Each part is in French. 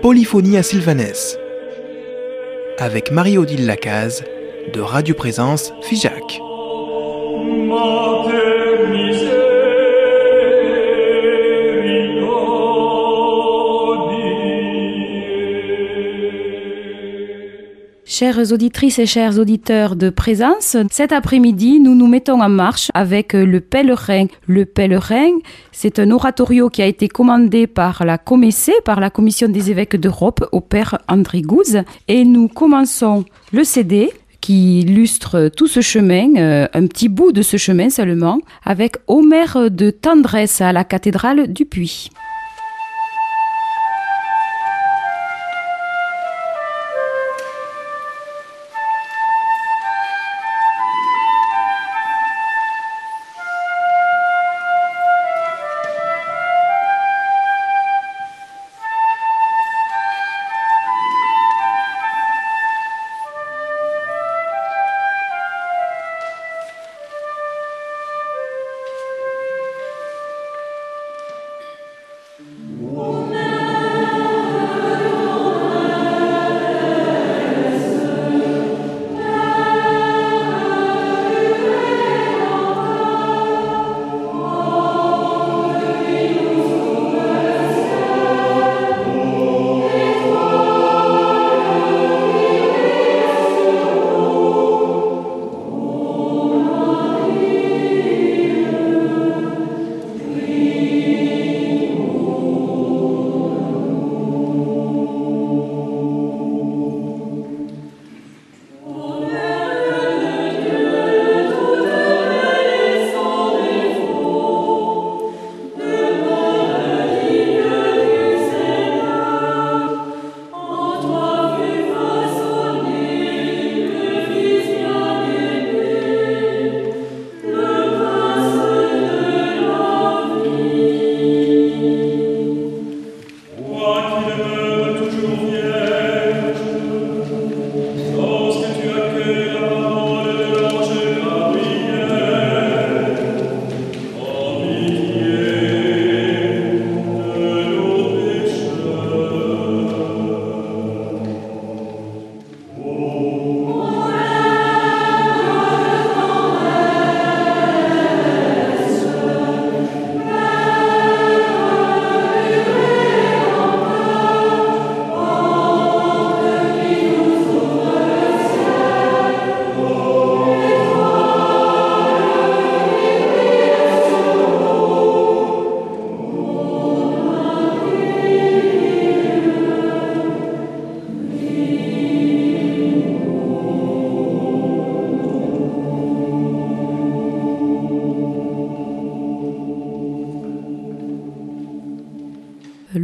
Polyphonie à Sylvanès avec Marie-Odile Lacaze de Radio Présence Figeac. Chères auditrices et chers auditeurs de présence, cet après-midi, nous nous mettons en marche avec le pèlerin. Le pèlerin, c'est un oratorio qui a été commandé par la COMEC, par la Commission des évêques d'Europe, au père André Gouze. Et nous commençons le CD qui illustre tout ce chemin, euh, un petit bout de ce chemin seulement, avec Homère de tendresse à la cathédrale du Puy.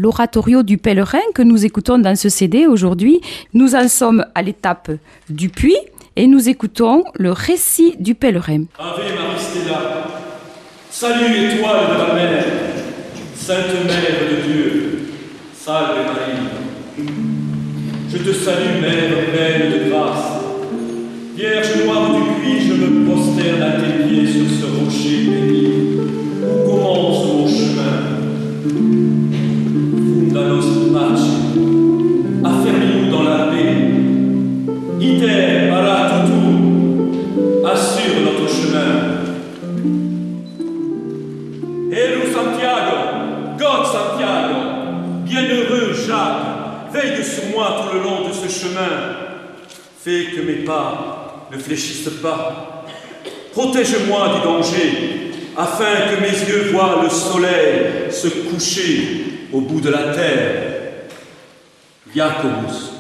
L'oratorio du pèlerin que nous écoutons dans ce CD aujourd'hui. Nous en sommes à l'étape du puits et nous écoutons le récit du pèlerin. Ave Maristella, salut étoile de la mer, Sainte Mère de Dieu, salve Marie. Je te salue, Mère pleine de grâce. Vierge noire du puits, je me prosterne à tes pieds sur ce rocher Iter paratutum, assure notre chemin. Héros Santiago, God Santiago, bienheureux Jacques, veille sur moi tout le long de ce chemin. Fais que mes pas ne fléchissent pas. Protège-moi du danger, afin que mes yeux voient le soleil se coucher au bout de la terre. Jacobus,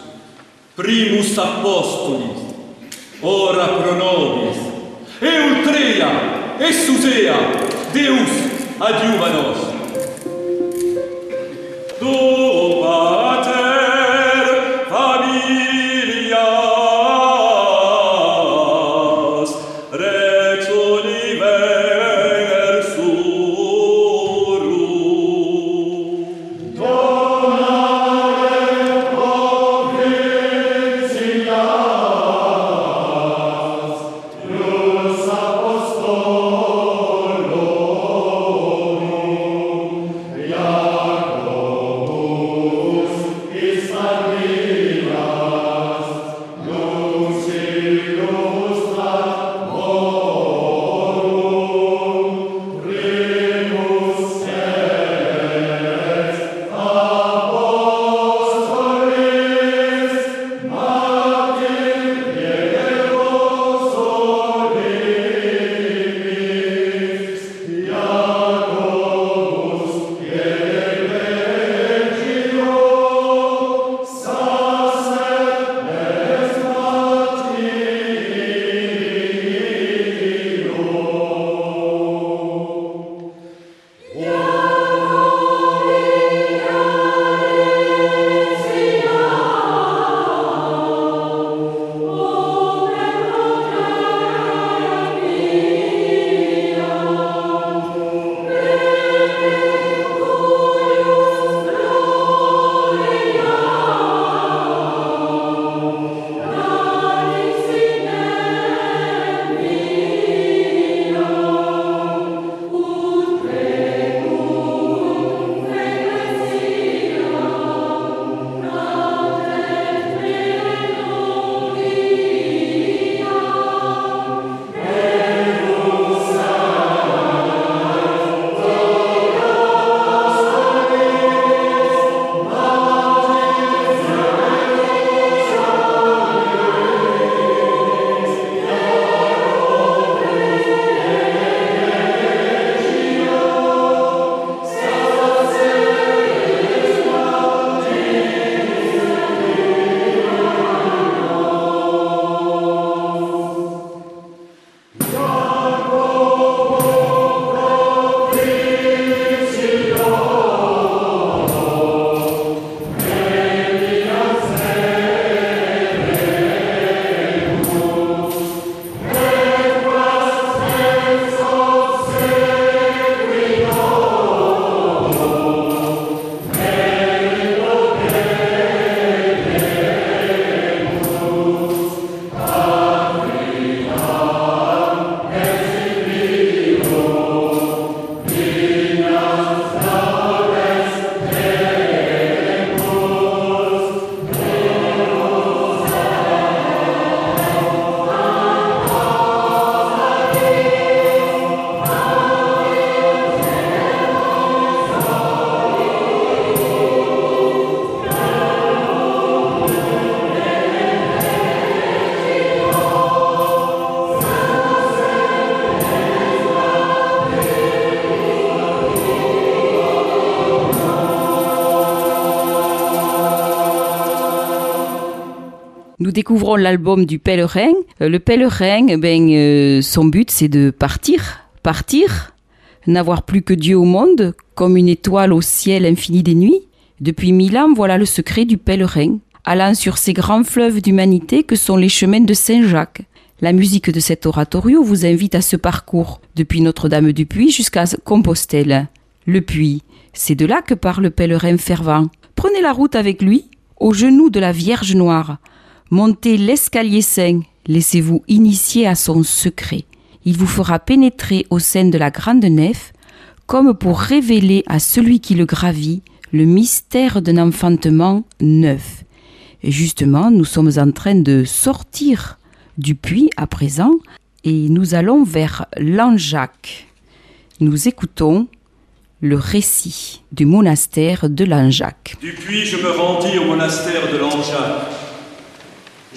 primus apostolis, ora pro nobis, Eultrea, Essusea, Deus adiuva nos. Nous découvrons l'album du pèlerin. Euh, le pèlerin, eh ben, euh, son but c'est de partir, partir, n'avoir plus que Dieu au monde, comme une étoile au ciel infini des nuits. Depuis mille ans, voilà le secret du pèlerin, allant sur ces grands fleuves d'humanité que sont les chemins de Saint-Jacques. La musique de cet oratorio vous invite à ce parcours, depuis Notre-Dame du Puy jusqu'à Compostelle. Le Puy, c'est de là que part le pèlerin fervent. Prenez la route avec lui, au genou de la Vierge Noire. Montez l'escalier saint, laissez-vous initier à son secret. Il vous fera pénétrer au sein de la grande nef, comme pour révéler à celui qui le gravit le mystère d'un enfantement neuf. Et justement, nous sommes en train de sortir du puits à présent et nous allons vers l'Anjac. Nous écoutons le récit du monastère de l'Anjac. Du puits, je me rendis au monastère de l'Anjac.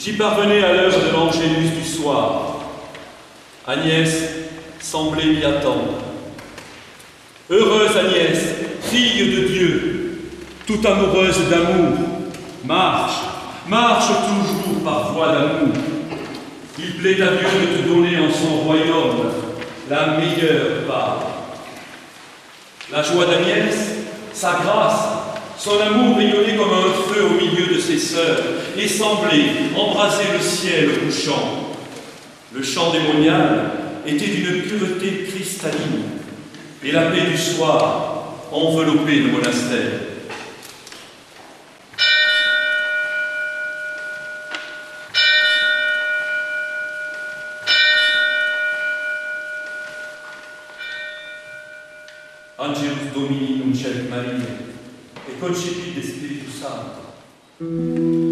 J'y parvenais à l'heure de l'Angélus du soir. Agnès semblait m'y attendre. Heureuse Agnès, fille de Dieu, toute amoureuse d'amour, marche, marche toujours par voie d'amour. Il plaît à Dieu de te donner en son royaume la meilleure part. La joie d'Agnès, sa grâce, son amour rayonnait comme un feu au milieu de ses sœurs et semblait embraser le ciel couchant. Le chant démonial était d'une pureté cristalline et la paix du soir enveloppait le monastère. サート。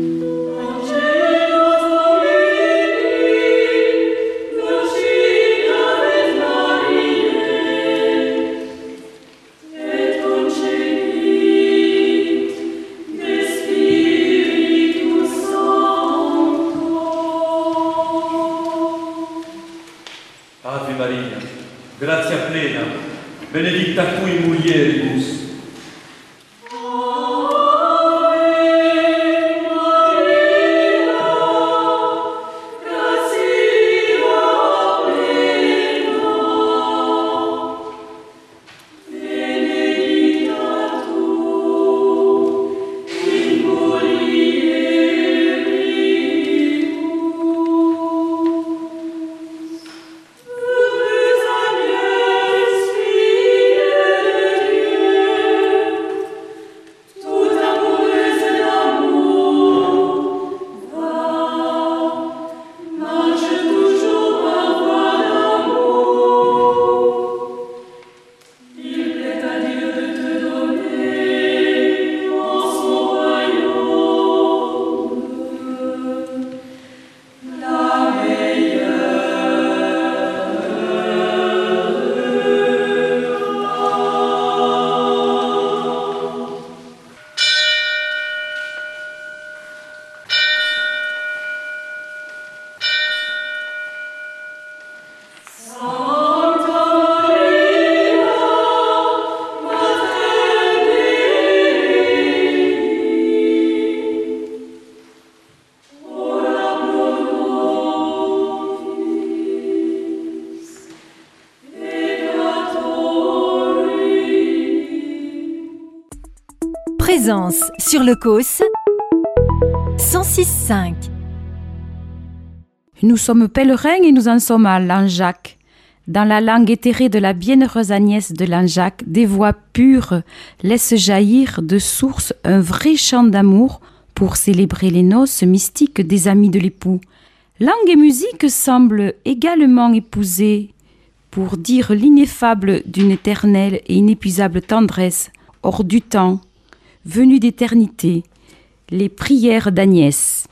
Sur le COS 106.5. Nous sommes pèlerins et nous en sommes à Lanjac. Dans la langue éthérée de la bienheureuse Agnès de Lanjac, des voix pures laissent jaillir de source un vrai chant d'amour pour célébrer les noces mystiques des amis de l'époux. Langue et musique semblent également épouser pour dire l'ineffable d'une éternelle et inépuisable tendresse hors du temps, venue d'éternité, les prières d'Agnès.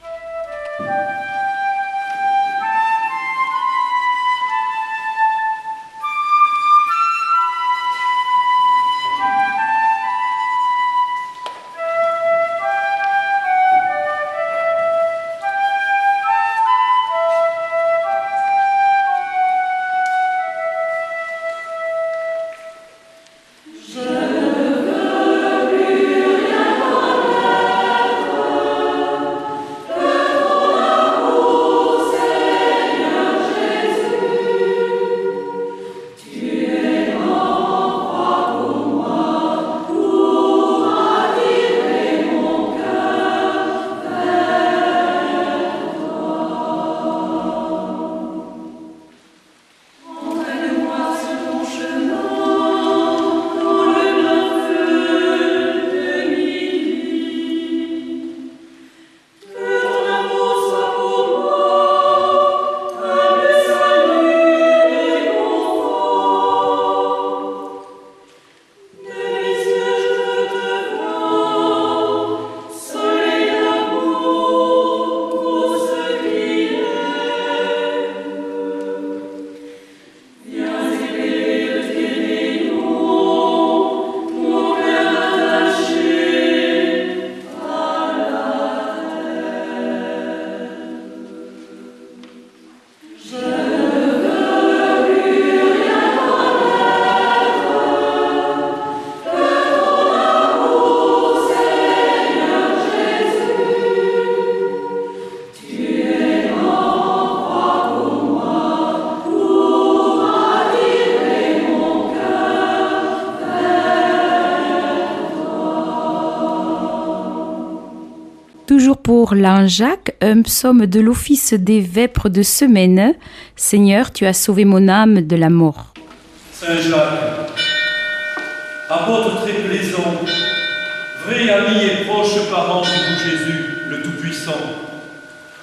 Toujours pour l'ange Jacques, un psaume de l'office des vêpres de semaine. Seigneur, tu as sauvé mon âme de la mort. Saint Jacques, apôtre très plaisant, vrai ami et proche parent de nous Jésus, le Tout-Puissant,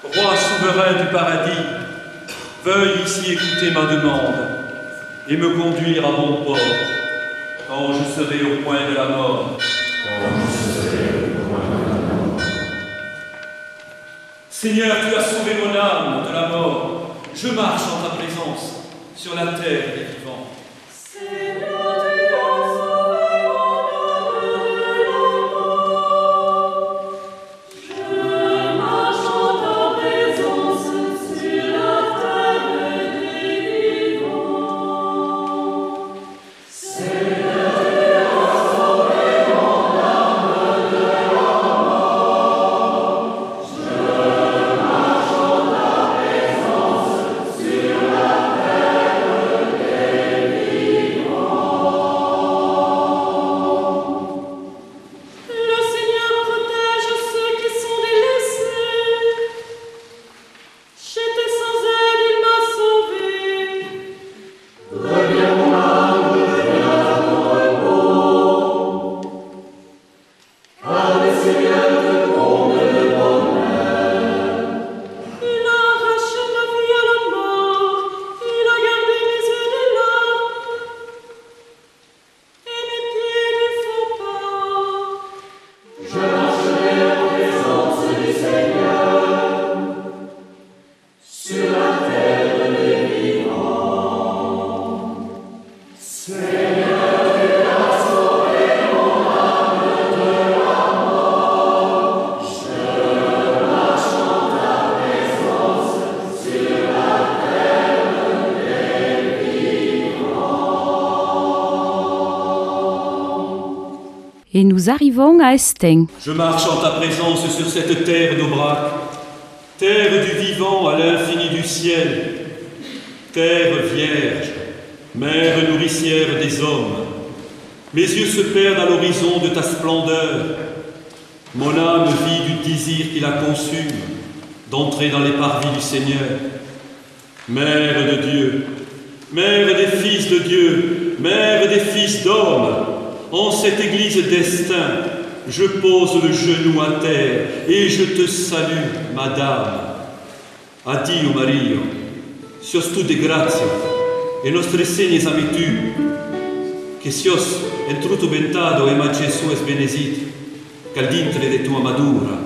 roi souverain du paradis, veuille ici écouter ma demande et me conduire à mon port quand je serai au point de la mort. Seigneur, tu as sauvé mon âme de la mort. Je marche en ta présence sur la terre des vivants. Et nous arrivons à Estaing. Je marche en ta présence sur cette terre d'Aubrac, terre du vivant à l'infini du ciel, terre vierge, mère nourricière des hommes. Mes yeux se perdent à l'horizon de ta splendeur. Mon âme vit du désir qui la consume, d'entrer dans les parvis du Seigneur. Mère de Dieu, Mère des fils de Dieu, Mère des fils d'hommes, en cette église destin, je pose le genou à terre et je te salue, Madame. Addio Maria, sios tu de gratia, e nostre segnes ami tu, que sios en truto ventado e ma Gesù es benesit, cal dintre de tua madura.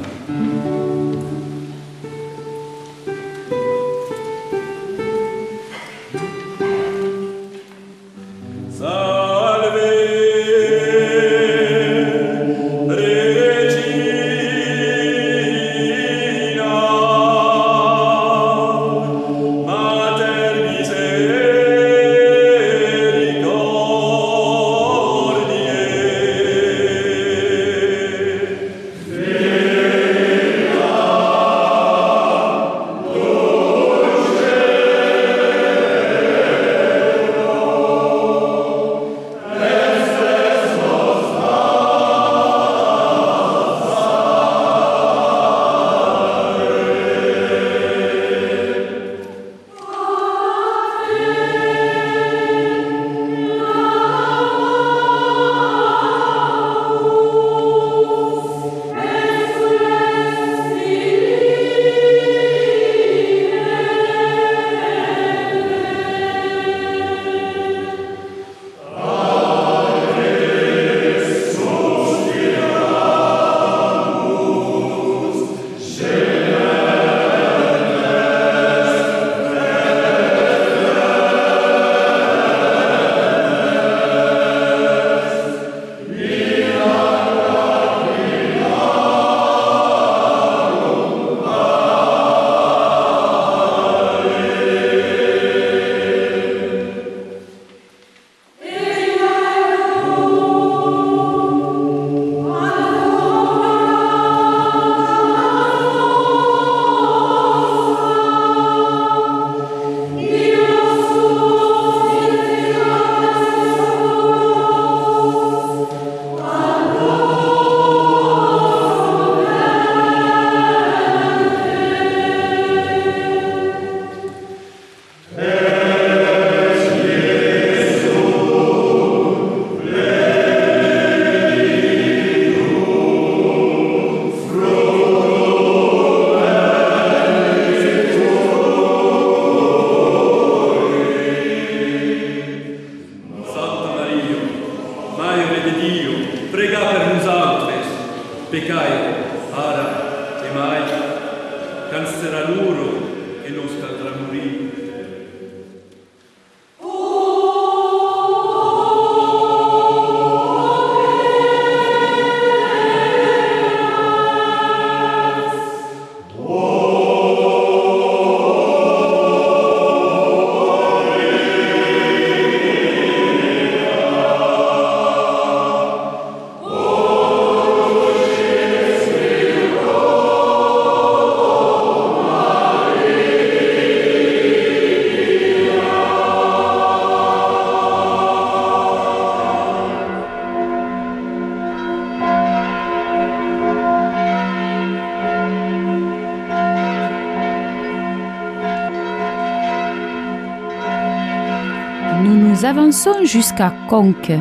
Jusqu'à Conques.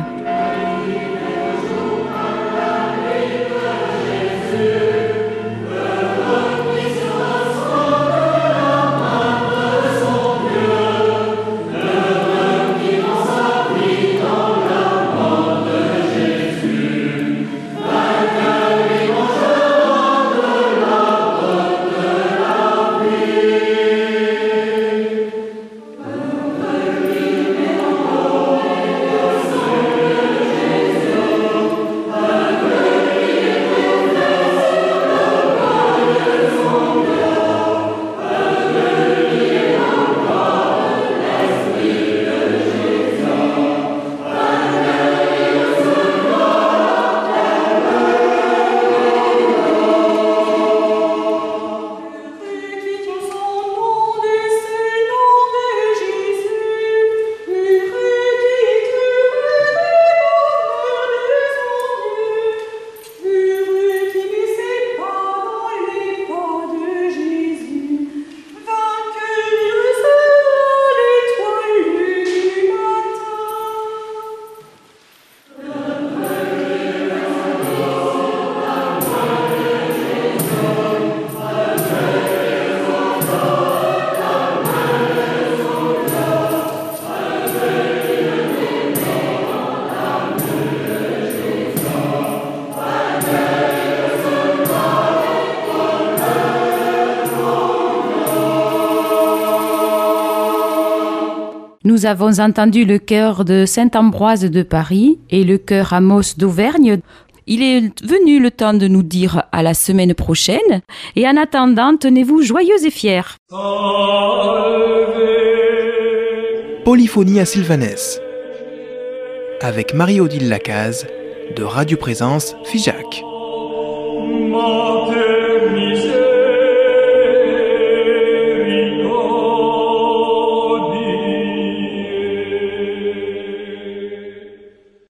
Nous avons entendu le chœur de Saint-Ambroise de Paris et le chœur Amos d'Auvergne. Il est venu le temps de nous dire à la semaine prochaine. Et en attendant, tenez-vous joyeux et fiers. Polyphonie à Sylvanès. Avec Marie-Odile Lacaze de Radio Présence Figeac.